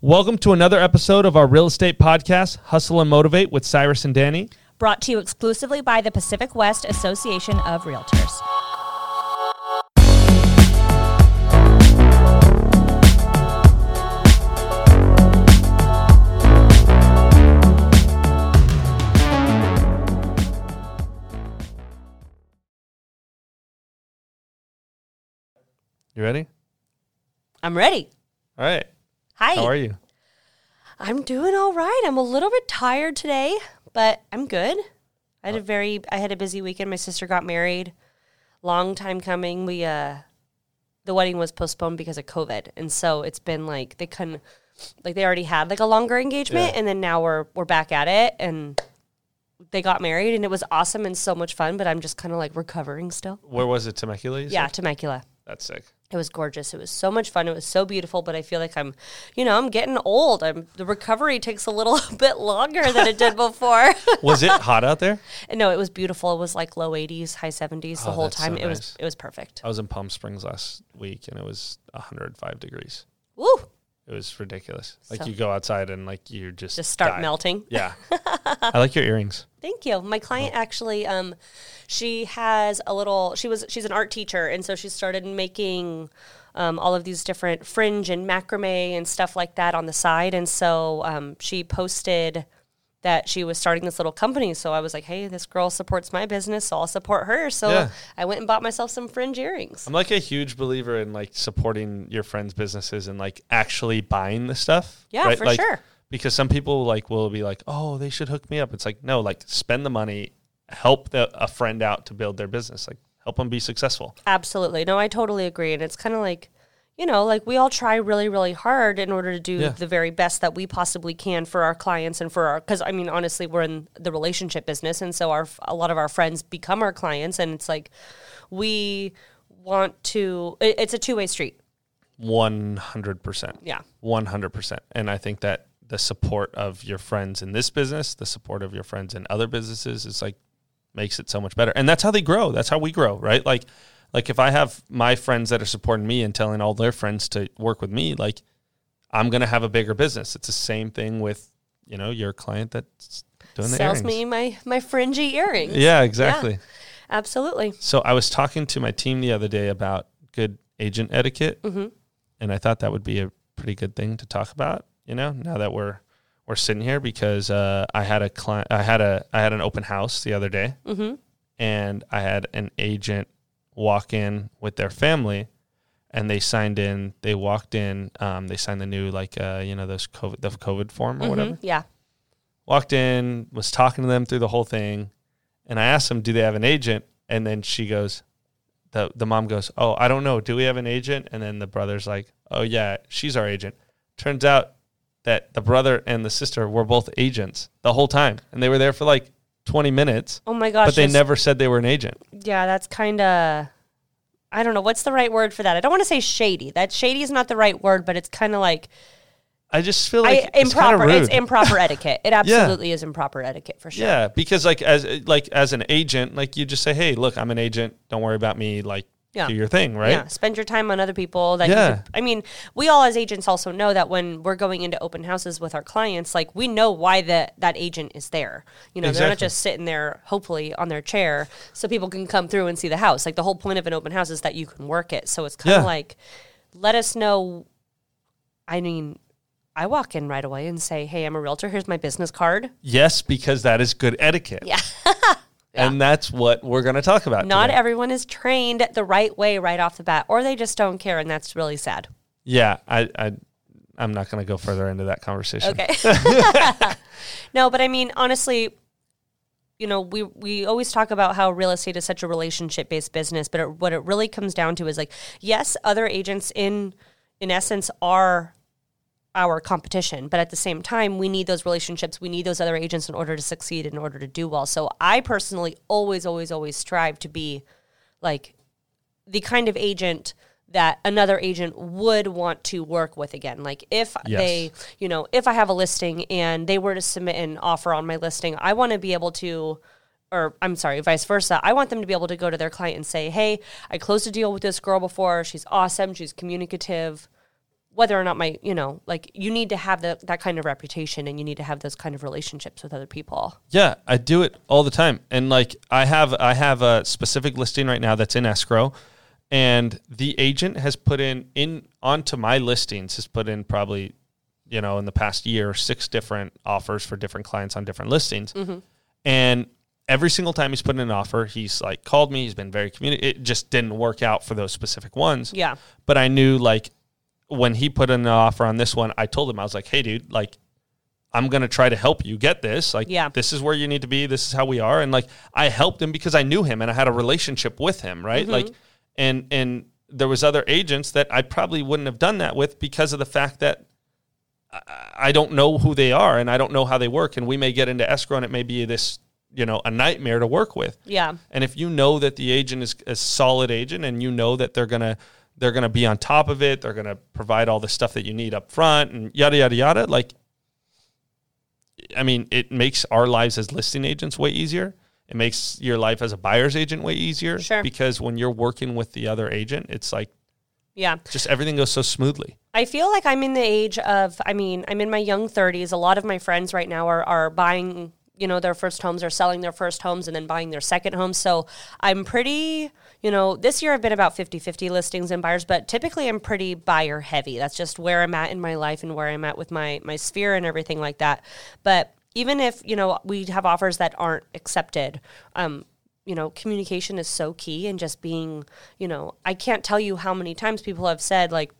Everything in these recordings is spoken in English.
Welcome to another episode of our real estate podcast, Hustle and Motivate with Cyrus and Danny. Brought to you exclusively by the Pacific West Association of Realtors. You ready? I'm ready. All right. Hi. How are you? I'm doing all right. I'm a little bit tired today, but I'm good. I had a very I had a busy weekend. My sister got married. Long time coming. We uh the wedding was postponed because of COVID. And so it's been like they couldn't like they already had like a longer engagement Yeah. and then now we're we're back at it and they got married and it was awesome and so much fun, but I'm just kind of like recovering still. Where was it? Temecula? you Yeah, said? Temecula. That's sick. It was gorgeous. It was so much fun. It was so beautiful, but I feel like I'm, you know, I'm getting old. I'm the recovery takes a little bit longer than it did before. Was it hot out there? No, it was beautiful. It was like low 80s, high 70s the Oh, whole that's so time. it was it was perfect. I was in Palm Springs last week and it was 105 degrees. Woo! It was ridiculous. Like So- you go outside and like you just Just start die. melting. Yeah. I like your earrings. Thank you. My client actually um she has a little she was she's an art teacher and so she started making um, all of these different fringe and macrame and stuff like that on the side and so um, she posted that she was starting this little company so I was like hey this girl supports my business so I'll support her so Yeah. I went and bought myself some fringe earrings I'm like a huge believer in like supporting your friends' businesses and like actually buying the stuff. Yeah, for Like, sure. Because some people like will be like, "Oh, they should hook me up." It's like, no, like spend the money, help the, a friend out to build their business, like help them be successful. Absolutely. No, I totally agree. And it's kind of like, you know, like we all try really, really hard in order to do Yeah. the very best that we possibly can for our clients and for our, because I mean, honestly, we're in the relationship business. And so our, a lot of our friends become our clients. And it's like, we want to, it, it's a two way street. One hundred percent. Yeah. One hundred percent. And I think that the support of your friends in this business, the support of your friends in other businesses, is like makes it so much better. And that's how they grow. That's how we grow, right? Like, like if I have my friends that are supporting me and telling all their friends to work with me, like I'm gonna have a bigger business. It's the same thing with you know your client that's doing the Sells me my, my fringy earrings. Yeah, exactly. Absolutely. So I was talking to my team the other day about good agent etiquette, and I thought that would be a pretty good thing to talk about. You know, now that we're we're sitting here, because uh, I had a client, I had a I had an open house the other day, and I had an agent walk in with their family, and they signed in. They walked in. Um, they signed the new like uh, you know those COVID the COVID form or whatever Mhm. Yeah. walked in, was talking to them through the whole thing, and I asked them, "Do they have an agent?" And then she goes, the the mom goes, "Oh, I don't know. Do we have an agent?" And then the brother's like, "Oh yeah, she's our agent." Turns out that the brother and the sister were both agents the whole time, and they were there for like twenty minutes, Oh my gosh. but they just- never said they were an agent. Yeah, that's kind of. I don't know what's the right word for that. I don't want to say shady. That shady is not the right word, but it's kind of like I just feel like I, it's improper. It's improper etiquette. It absolutely is improper etiquette for sure. Yeah, because like as like as an agent, like you just say, "Hey, look, I'm an agent. Don't worry about me. Like, Yeah. do your thing, right?" Yeah, spend your time on other people. That Yeah. could- I mean, we all as agents also know that when we're going into open houses with our clients, like we know why that that agent is there. You know, they're not just sitting there, hopefully, on their chair, so people can come through and see the house. Like the whole point of an open house is that you can work it. So it's kind of Yeah. like, let us know. I mean, I walk in right away and say, "Hey, I'm a realtor. Here's my business card." Yes, because that is good etiquette. Yeah. And that's what we're going to talk about. Not today. everyone is trained the right way right off the bat, or they just don't care, and that's really sad. Yeah, I, I, I'm not going to go further into that conversation. Okay. no, but I mean, honestly, you know, we we always talk about how real estate is such a relationship based business, but it, what it really comes down to is like, yes, other agents in in essence are our competition, but at the same time, we need those relationships. We need those other agents in order to succeed, in order to do well. So I personally always, always, always strive to be like the kind of agent that another agent would want to work with again. Like if Yes. they, you know, if I have a listing and they were to submit an offer on my listing, I want to be able to or I'm sorry, vice versa. I want them to be able to go to their client and say, "Hey, I closed a deal with this girl before. She's awesome. She's communicative. Whether or not my you know like you need to have the, that kind of reputation and you need to have those kind of relationships with other people. Yeah, I do it all the time. And like I have I have a specific listing right now that's in escrow. And the agent has put in in onto my listings has put in probably you know in the past year six different offers for different clients on different listings. Mm-hmm. And every single time he's put in an offer, he's like called me, he's been very communi- it just didn't work out for those specific ones. Yeah. But I knew like when he put in an offer on this one, I told him I was like, "Hey, dude, like." I'm gonna try to help you get this. Like, Yeah. this is where you need to be. This is how we are. And like, I helped him because I knew him and I had a relationship with him, right? Mm-hmm. Like, and and there was other agents that I probably wouldn't have done that with because of the fact that I- I don't know who they are and I don't know how they work. And we may get into escrow and it may be this, you know, a nightmare to work with. yeah And if you know that the agent is a solid agent and you know that they're gonna they're gonna be on top of it, they're gonna provide all the stuff that you need up front and yada yada yada, like I mean, it makes our lives as listing agents way easier. It makes your life as a buyer's agent way easier. Sure. Because when you're working with the other agent, it's like yeah just everything goes so smoothly. I feel like I'm in the age of, I mean, I'm in my young 30s. A lot of my friends right now are, are buying, you know, their first homes or selling their first homes and then buying their second home. So I'm pretty, you know, this year I've been about 50 50 listings and buyers, but typically I'm pretty buyer heavy. That's just where I'm at in my life and where I'm at with my, my sphere and everything like that. But even if, you know, we have offers that aren't accepted, um, you know, communication is so key and just being, you know, I can't tell you how many times people have said, like,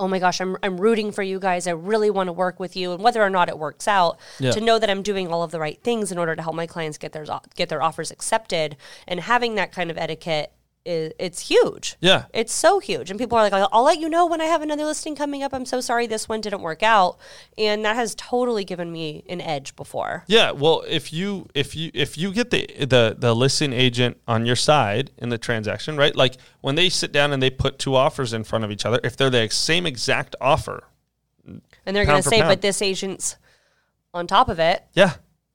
oh my gosh, I'm, I'm rooting for you guys. I really want to work with you. And whether or not it works out, Yeah. to know that I'm doing all of the right things in order to help my clients get their, get their offers accepted and having that kind of etiquette is, it's huge. Yeah. It's so huge. And people are like, I'll, let you know when I have another listing coming up. I'm so sorry this one didn't work out. And that has totally given me an edge before. Yeah, well, if you if you if you get the the the listing agent on your side in the transaction, right? Like when they sit down and they put two offers in front of each other, if they're the same exact offer, And they're going to say, pound. but this agent's on top of it. yeah,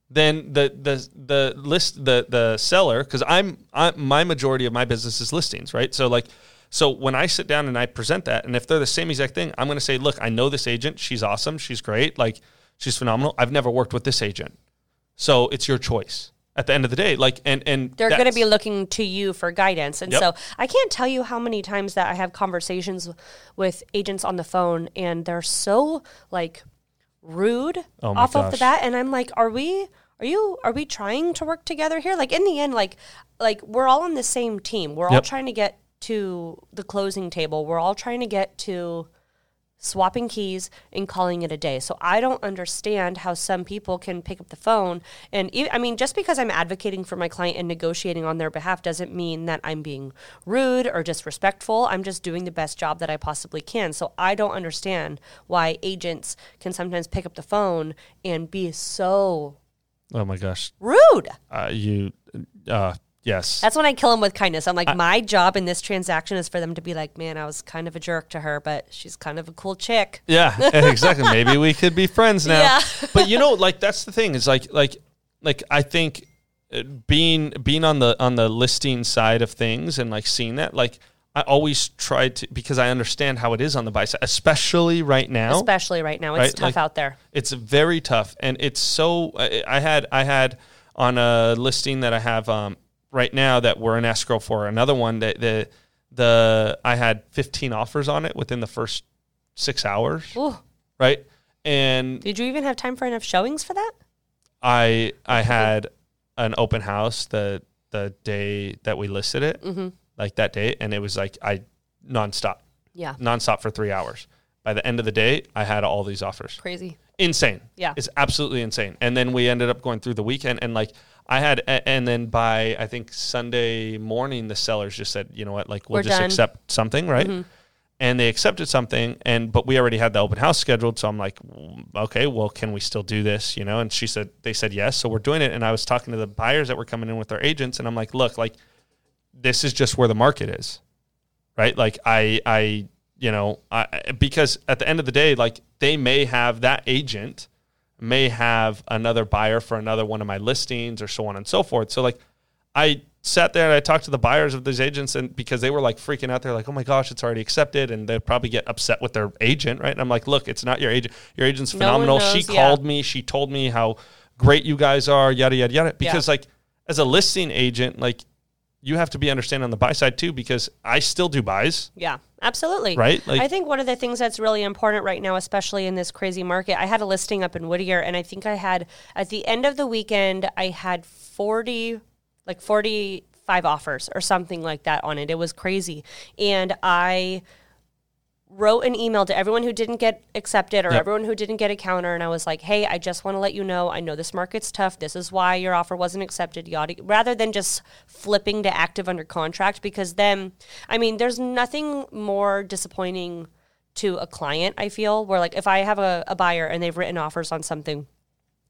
then the the the list the the seller because I'm I, my majority of my business is listings, right? So like. So when I sit down and I present that, and if they're the same exact thing, I'm going to say, "Look, I know this agent. She's awesome. She's great. Like, she's phenomenal. I've never worked with this agent, so it's your choice." At the end of the day, like, and and they're going to be looking to you for guidance. And Yep. so I can't tell you how many times that I have conversations with agents on the phone and they're so like rude Oh off of the bat and I'm like, "Are we are you are we trying to work together here?" Like in the end like like we're all on the same team. We're all trying to get to the closing table. We're all trying to get to swapping keys and calling it a day. So I don't understand how some people can pick up the phone and I mean just because I'm advocating for my client and negotiating on their behalf doesn't mean that I'm being rude or disrespectful. I'm just doing the best job that I possibly can. So I don't understand why agents can sometimes pick up the phone and be so Oh my gosh, rude. uh, you, uh, yes, That's when I kill them with kindness. I'm like, my job in this transaction is for them to be like, man, I was kind of a jerk to her, but she's kind of a cool chick. yeah, exactly. Maybe we could be friends now. Yeah. but you know, like that's the thing is like like like I think uh, being being on the on the listing side of things and like seeing that like I always try to because I understand how it is on the buy side, especially right now. Especially right now. It's Right, tough like- out there. It's very tough, and it's so. I I had I had on a listing that I have um, right now that we're in escrow for another one that the the I had 15 offers on it within the first six hours, Ooh. right? And Did you even have time for enough showings for that? I I had an open house the the day that we listed it, Mm-hmm. like that day, and it was like I nonstop, Yeah. nonstop for three hours. By the end of the day, I had all these offers. Crazy. Insane. Yeah. It's absolutely insane. And then we ended up going through the weekend and like I had and then by I think Sunday morning the sellers just said, "You know what? Like we'll We're just done. accept something, right?" Mhm. And they accepted something and but we already had the open house scheduled, so I'm like, "Mm, "Okay, well, can we still do this?" you know? And she said they said yes, so we're doing it and I was talking to the buyers that were coming in with their agents and I'm like, "Look, like this is just where the market is." Right? Like I I you know, I, because at the end of the day, like they may have that agent may have another buyer for another one of my listings or so on and so forth. So like I sat there and I talked to the buyers of these agents and because they were like freaking out, they're like, "Oh my gosh, it's already accepted," and they'd probably get upset with their agent, right? And I'm like, "Look, it's not your agent. Your agent's No phenomenal. she knows, yeah. called me. She told me how great you guys are. Yada yada yada. Because like as a listing agent, like you have to be understanding on the buy side too, because I still do buys. Yeah, absolutely. Right? Like- I think one of the things that's really important right now, especially in this crazy market, I had a listing up in Whittier, and I think I had at the end of the weekend, I had forty, like forty-five offers or something like that on it. It was crazy, and I wrote an email to everyone who didn't get accepted or Yep. everyone who didn't get a counter and I was like, "Hey, I just want to let you know I know this market's tough. This is why your offer wasn't accepted." Yada rather than just flipping to active under contract because then I mean, there's nothing more disappointing to a client, I feel, where like if I have a, a buyer and they've written offers on something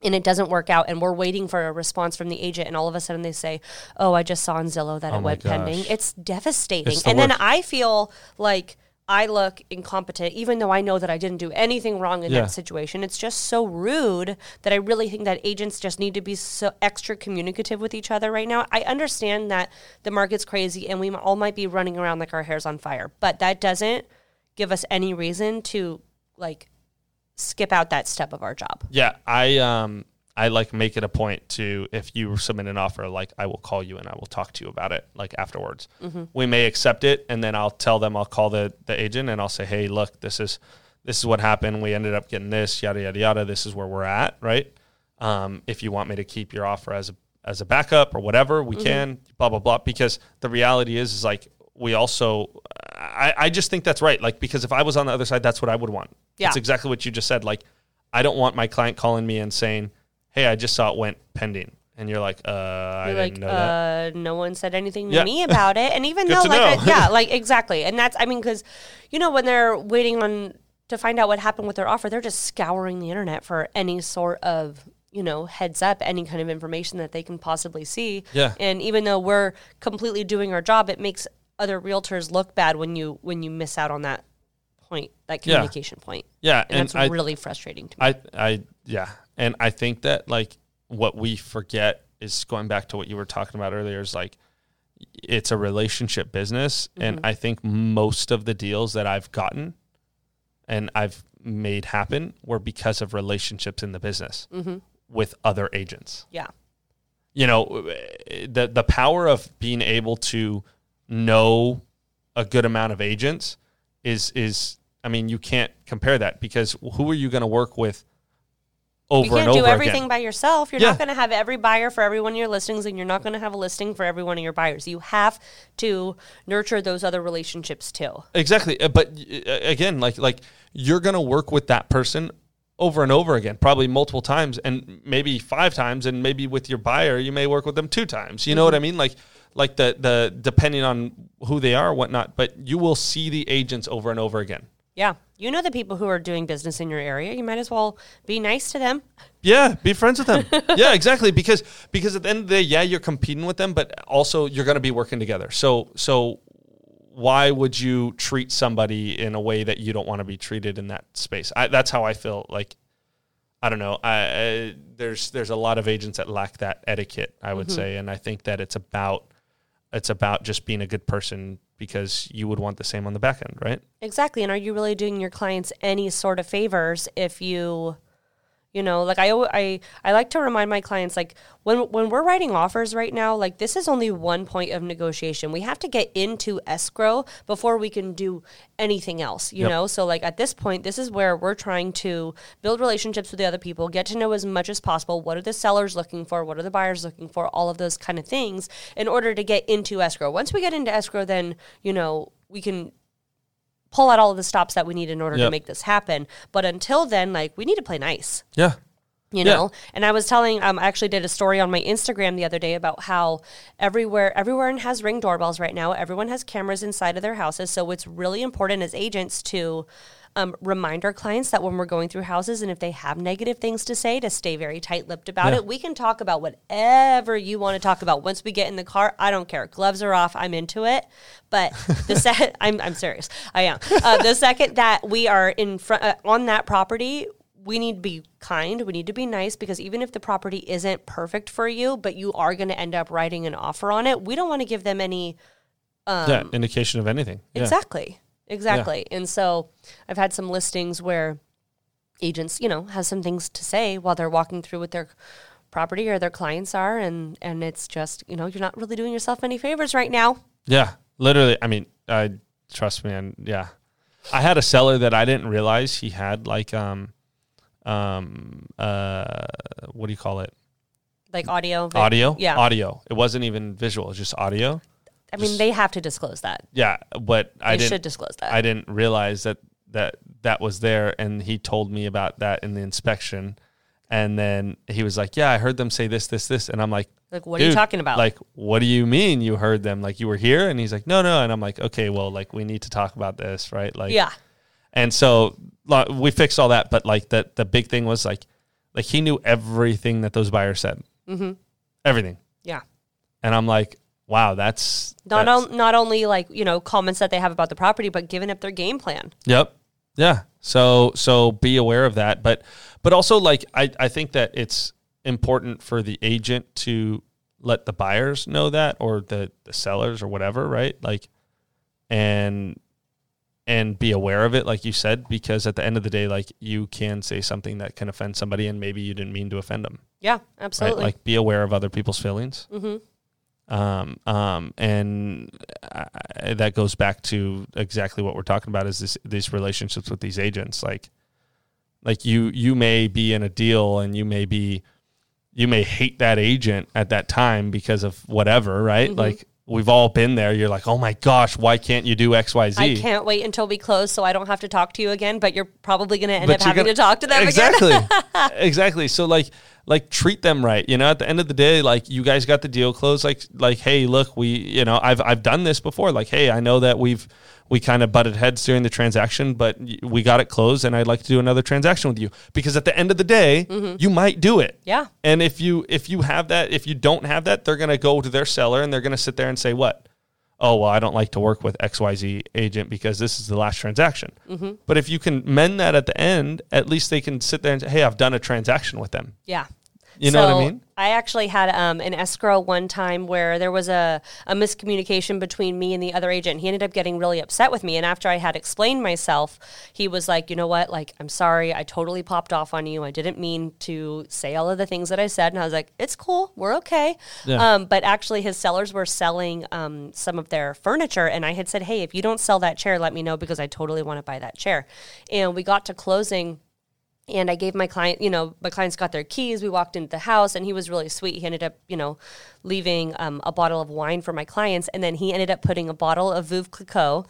and it doesn't work out and we're waiting for a response from the agent and all of a sudden they say oh i just saw on zillow that oh it my went pending it's devastating It's the and then i feel like i look incompetent even though i know that i didn't do anything wrong in Yeah. that situation. It's just so rude that i really think that agents just need to be so extra communicative with each other right now. I understand that the market's crazy and we all might be running around like our hair's on fire but that doesn't give us any reason to like skip out that step of our job. Yeah, I um I like make it a point to if you submit an offer, like I will call you and I will talk to you about it like afterwards. We may accept it and then I'll tell them I'll call the the agent and I'll say, hey, look, this is this is what happened. We ended up getting this, yada yada yada. This is where we're at, right? Um, if you want me to keep your offer as a as a backup or whatever, we can. Blah blah blah. Because the reality is, is like we also, I I just think that's right. Like because if I was on the other side, that's what I would want. Yeah. It's exactly what you just said. Like I don't want my client calling me and saying, "Hey, I just saw it went pending," and you're like, "Uh, I You're didn't like, know that." uh, no one said anything to Yeah. me about it. And even Good though, to like, know. I- yeah, like exactly. And that's, I mean, because, you know, when they're waiting on to find out what happened with their offer, they're just scouring the internet for any sort of, you know, heads up, any kind of information that they can possibly see. Yeah. And even though we're completely doing our job, it makes other realtors look bad when you when you miss out on that point, that communication point. Yeah, And, and, that's I, really frustrating to me. I, I, yeah, and I think that like what we forget is going back to what you were talking about earlier is like it's a relationship business, and mm-hmm. I think most of the deals that I've gotten and I've made happen were because of relationships in the business mm-hmm. with other agents. yeah. you know the the power of being able to know a good amount of agents is is I mean you can't compare that because who are you going to work with over You can't and do everything again? by yourself. You're Yeah. not going to have every buyer for every one of your listings, and you're not going to have a listing for every one of your buyers. You have to nurture those other relationships too. Exactly, Uh, but uh, again, like like you're going to work with that person over and over again, probably multiple times, and maybe five times, and maybe with your buyer, you may work with them two times. You know what I mean? Like like the the depending on who they are, whatnot. But you will see the agents over and over again. Yeah. You know the people who are doing business in your area. You might as well be nice to them. Yeah, be friends with them. yeah, exactly. Because because at the end of the day, yeah, you're competing with them, but also you're going to be working together. So so why would you treat somebody in a way that you don't want to be treated in that space? I, that's how I feel. Like I don't know. I, I there's there's a lot of agents that lack that etiquette. I would mm-hmm. say, and I think that it's about it's about just being a good person because you would want the same on the back end, right? Exactly. And are you really doing your clients any sort of favors if you, you know, like I, I, I like to remind my clients, like when, when we're writing offers right now, like this is only one point of negotiation. We have to get into escrow before we can do anything else, you Yep. know? So like at this point, this is where we're trying to build relationships with the other people, get to know as much as possible. What are the sellers looking for? What are the buyers looking for? All of those kind of things in order to get into escrow. Once we get into escrow, then, you know, we can pull out all of the stops that we need in order to make this happen. But until then, like we need to play nice, Yeah. you Yeah. know. And I was telling, um, I actually did a story on my Instagram the other day about how everywhere, everyone has ring doorbells right now. Everyone has cameras inside of their houses, so it's really important as agents to. Um, remind our clients that when we're going through houses and if they have negative things to say, to stay very tight lipped about Yeah. it. We can talk about whatever you want to talk about. Once we get in the car, I don't care. Gloves are off. I'm into it. But the second, I'm, I'm serious. I am. Uh, the second that we are in front uh, on that property, we need to be kind, we need to be nice because even if the property isn't perfect for you, but you are going to end up writing an offer on it, we don't want to give them any yeah, indication of anything. Yeah. Exactly. Exactly. And so I've had some listings where agents, you know, have some things to say while they're walking through with their property or their clients are and and it's just, you know, you're not really doing yourself any favors right now. Yeah, literally. I mean, I trust me, and yeah, I had a seller that I didn't realize he had like um, um, uh, what do you call it? Like audio. Audio. Yeah. audio. It wasn't even visual; it was just audio. I mean, they have to disclose that. Yeah, but I They didn't. should disclose that. I didn't realize that that that was there, and he told me about that in the inspection. And then he was like, "Yeah, I heard them say this, this, this," and I'm like, like, what are you "Dude, talking about? Like, what do you mean you heard them? Like, you were here?" And he's like, "No, no." And I'm like, "Okay, well, like, we need to talk about this, right?" Like, yeah. And so like, we fixed all that, but like the the big thing was like, like he knew everything that those buyers said, mm-hmm. everything. Yeah. And I'm like, wow, that's Not that's- on, not only like, you know, comments that they have about the property, but giving up their game plan. Yep. Yeah. So so be aware of that, but but also like I I think that it's important for the agent to let the buyers know that or the the sellers or whatever, right? Like and and be aware of it like you said because at the end of the day like you can say something that can offend somebody and maybe you didn't mean to offend them Yeah, right absolutely. like be aware of other people's feelings mm-hmm. Um, um, and I, that goes back to exactly what we're talking about is this these relationships with these agents. Like like you you may be in a deal and you may be you may hate that agent at that time because of whatever right? Mm-hmm. like we've all been there. You're like oh my gosh why can't you do xyz I can't wait until we close so I don't have to talk to you again, but you're probably going to end But up having gonna- to talk to them again. exactly. Exactly. So like like treat them right you know? At the end of the day like you guys got the deal closed like like hey look we you know i've i've done this before. Like hey i know that we've we kind of butted heads during the transaction but we got it closed and i'd like to do another transaction with you. Because at the end of the day you might do it. Yeah. and if you if you have that if you don't have that they're going to go to their seller and they're going to sit there and say what? Oh well i don't like to work with xyz agent because this is the last transaction. Mm-hmm. but if you can mend that at the end at least they can sit there and say hey i've done a transaction with them. Yeah. You know what I mean? I actually had um, an escrow one time where there was a, a miscommunication between me and the other agent. He ended up getting really upset with me. And after I had explained myself, he was like, you know what? Like, I'm sorry. I totally popped off on you. I didn't mean to say all of the things that I said. And I was like, it's cool. We're okay. Yeah. Um, but actually, his sellers were selling um, some of their furniture. And I had said, hey, if you don't sell that chair, let me know because I totally want to buy that chair. And we got to closing and I gave my client, you know, my clients got their keys. We walked into the house, and he was really sweet. He ended up, you know, leaving um, a bottle of wine for my clients, and then he ended up putting a bottle of Veuve Clicquot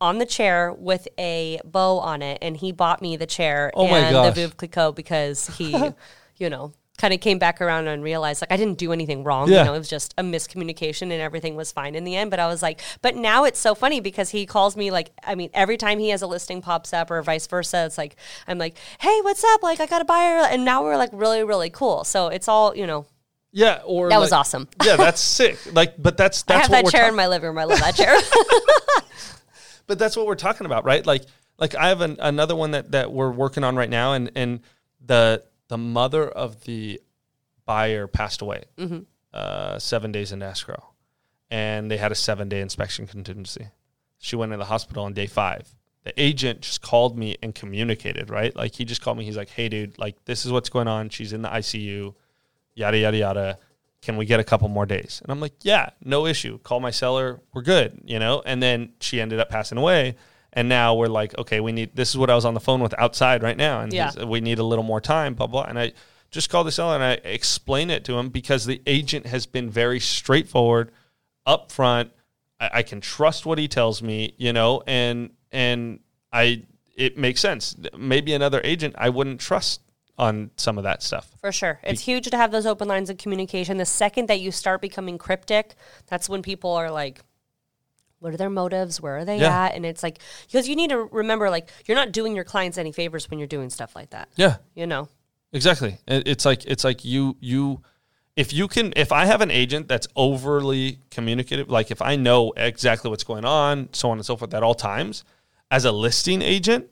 on the chair with a bow on it, and he bought me the chair Oh and the Veuve Clicquot because he, you know, kind of came back around and realized like I didn't do anything wrong. Yeah. You know, it was just a miscommunication, and everything was fine in the end. But I was like, but now it's so funny because he calls me like, I mean, every time he has a listing pops up or vice versa, it's like I'm like, hey, what's up? Like I got a buyer, and now we're like really, really cool. So it's all you know. yeah or That was awesome. yeah that's sick like but that's I have that chair talking in my living room. I love that chair. but that's what we're talking about, right? Like, like I have an, another one that that we're working on right now, and and the the mother of the buyer passed away uh, seven days in escrow, and they had a seven day inspection contingency. She went in the hospital on day five. The agent just called me and communicated, right? Like he just called me. He's like, "Hey, dude, like this is what's going on. She's in the ICU, yada yada yada." can we get a couple more days? And I'm like, yeah, no issue. Call my seller. We're good, you know? And then she ended up passing away. And now we're like, okay, we need, this is what I was on the phone with outside right now. And Yeah. we need a little more time, blah, blah. And I just called the seller and I explain it to him because the agent has been very straightforward, upfront. I, I can trust what he tells me, you know, and, and I, it makes sense. Maybe another agent I wouldn't trust on some of that stuff. For sure. It's huge to have those open lines of communication. The second that you start becoming cryptic, that's when people are like, what are their motives? Where are they Yeah. at? And it's like, because you need to remember, like, you're not doing your clients any favors when you're doing stuff like that. Yeah. You know? Exactly. It's like it's like you you if you can if I have an agent that's overly communicative, like if I know exactly what's going on, so on and so forth at all times, as a listing agent,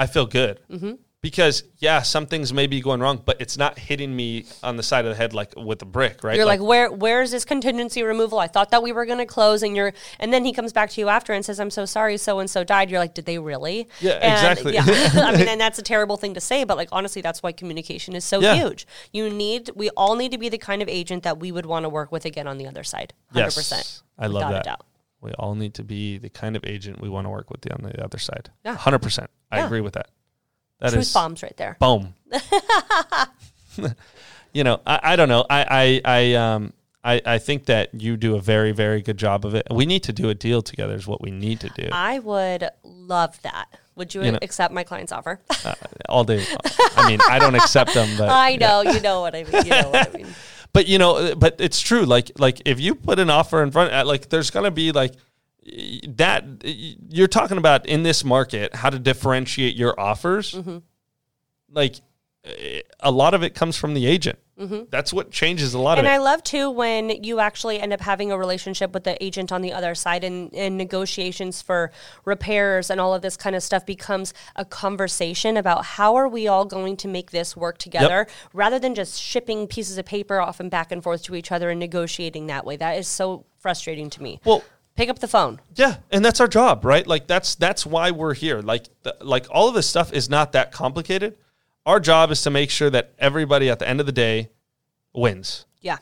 I feel good. Mm-hmm. Because yeah, some things may be going wrong, but it's not hitting me on the side of the head like with a brick, right? You're like, where where's this contingency removal? I thought that we were going to close, and you're, and then he comes back to you after and says, "I'm so sorry, so and so died." You're like, did they really? Yeah, And, exactly. Yeah, I mean, and that's a terrible thing to say, but like honestly, that's why communication is so Yeah. huge. You need, we all need to be the kind of agent that we would want to work with again on the other side. Hundred yes, percent. I love that. doubt. We all need to be the kind of agent we want to work with on the other side. Yeah. hundred percent. I Yeah. agree with that. That Truth is bombs right there. boom. you know, I, I don't know. I, I, I, um, I, I think that you do a very, very good job of it. We need to do a deal together. Is what we need to do I would love that. Would you, You know- accept my client's offer? uh, all day. I mean, I don't accept them, but I know, you know what I mean. You know what I mean. but you know, but it's true. Like, like if you put an offer in front, uh, like there's gonna be like that. You're talking about in this market how to differentiate your offers. Mm-hmm. Like, a lot of it comes from the agent. That's what changes a lot Mm-hmm. And of it. I love too when you actually end up having a relationship with the agent on the other side and, and negotiations for repairs and all of this kind of stuff becomes a conversation about how are we all going to make this work together rather than just shipping pieces of paper off and back and forth to each other and negotiating that way. That is so frustrating to me. well, Pick up the phone. Yeah, and that's our job, right? Like that's that's why we're here. Like the, like all of this stuff is not that complicated. Our job is to make sure that everybody at the end of the day wins. Yeah.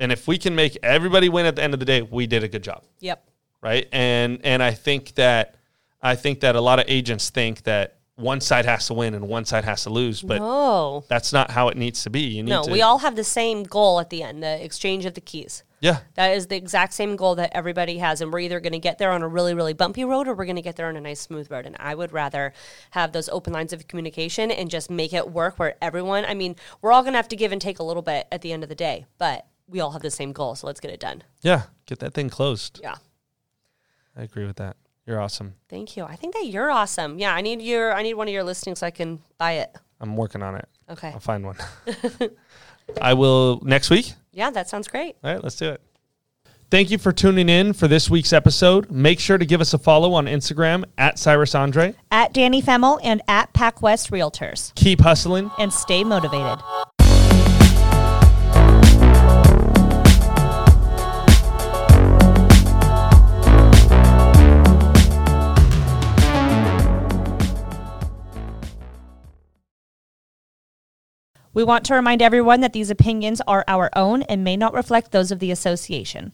And if we can make everybody win at the end of the day, we did a good job, Yep. right? And and I think that I think that a lot of agents think that one side has to win and one side has to lose, but Oh. that's not how it needs to be. You need No, to we all have the same goal at the end, the exchange of the keys. Yeah. That is the exact same goal that everybody has. And we're either going to get there on a really, really bumpy road or we're going to get there on a nice, smooth road. And I would rather have those open lines of communication and just make it work where everyone, I mean, we're all going to have to give and take a little bit at the end of the day, but we all have the same goal. So let's get it done. Yeah, get that thing closed. Yeah. I agree with that. You're awesome. Thank you. I think that you're awesome. Yeah. I need your, I need one of your listings so I can buy it. I'm working on it. Okay. I'll find one. I will next week. Yeah. That sounds great. All right, let's do it. Thank you for tuning in for this week's episode. Make sure to give us a follow on Instagram at Cyrus Andre. At Danny Femmel and at Pac West Realtors. Keep hustling. And stay motivated. We want to remind everyone that these opinions are our own and may not reflect those of the association.